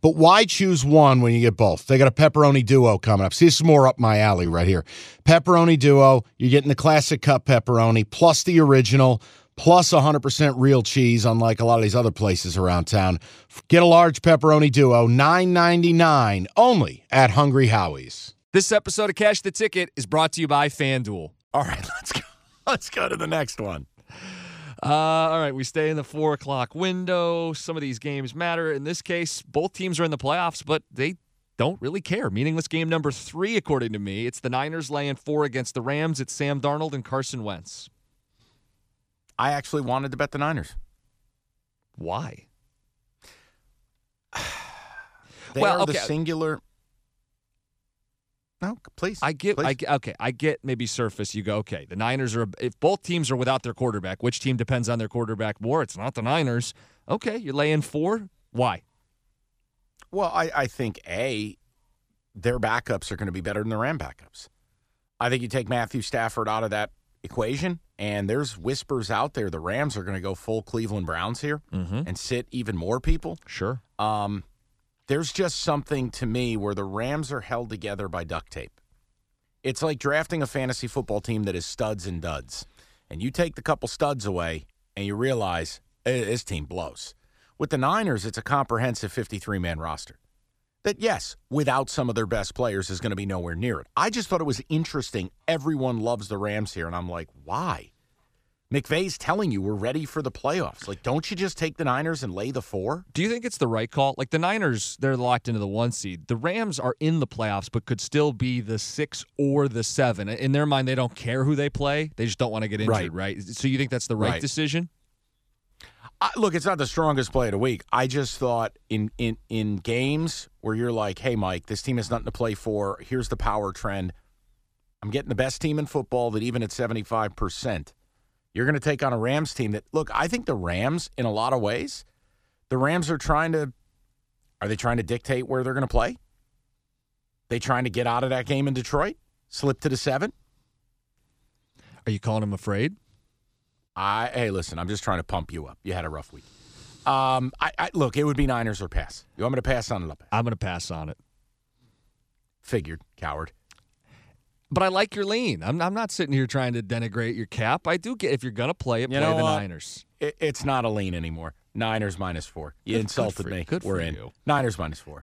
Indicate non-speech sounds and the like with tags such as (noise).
But why choose one when you get both? They got a pepperoni duo coming up. See, this is more up my alley right here. Pepperoni duo, you're getting the classic cup pepperoni plus the original plus 100% real cheese, unlike a lot of these other places around town. Get a large pepperoni duo, $9.99 only at Hungry Howie's. This episode of Cash the Ticket is brought to you by FanDuel. All right, (laughs) let's go. Let's go to the next one. Uh, all right, we stay in the four o'clock window. Some of these games matter. In this case, both teams are in the playoffs, but they don't really care. Meaningless game number three, according to me. It's the Niners laying four against the Rams. It's Sam Darnold and Carson Wentz. I actually wanted to bet the Niners. Why? (sighs) they Well, are okay. the singular. No, please. I get, please. I okay, I get maybe surface. You go, okay, the Niners are, if both teams are without their quarterback, which team depends on their quarterback more? It's not the Niners. Okay, you're laying four. Why? Well, I, I think a their backups are going to be better than the Ram backups. I think you take Matthew Stafford out of that equation, and there's whispers out there the Rams are going to go full Cleveland Browns here Mm-hmm. and sit even more people. Sure. Um, there's just something to me where the Rams are held together by duct tape. It's like drafting a fantasy football team that is studs and duds, and you take the couple studs away, and you realize "Eh, this team blows. With the Niners, it's a comprehensive 53 man roster. That, yes, without some of their best players, is going to be nowhere near it. I just thought it was interesting. Everyone loves the Rams here, and I'm like, why? McVay's telling you we're ready for the playoffs. Like, don't you just take the Niners and lay the four? Do you think it's the right call? Like the Niners, they're locked into the one seed. The Rams are in the playoffs, but could still be the six or the seven. In their mind, they don't care who they play. They just don't want to get injured, Right. right? So you think that's the right, Right. decision? I, look, it's not the strongest play of the week. I just thought in in in games where you're like, "Hey, Mike, this team has nothing to play for. Here's the power trend. I'm getting the best team in football that even at 75 percent, you're going to take on a Rams team that look. I think the Rams, in a lot of ways, the Rams are trying to. Are they trying to dictate where they're going to play? They trying to get out of that game in Detroit, slip to the seven. Are you calling them afraid? I hey, listen, I'm just trying to pump you up. You had a rough week. Um, I, I look, it would be Niners or pass. You want me to pass on it? I'm going to pass on it. Figured, coward. But I like your lean. I'm, I'm not sitting here trying to denigrate your cap. I do get if you're going to play it, You play know the what? Niners. It, it's not a lean anymore. Niners minus four. You Good- good insulted for- me. good We're for in. you. Niners minus four.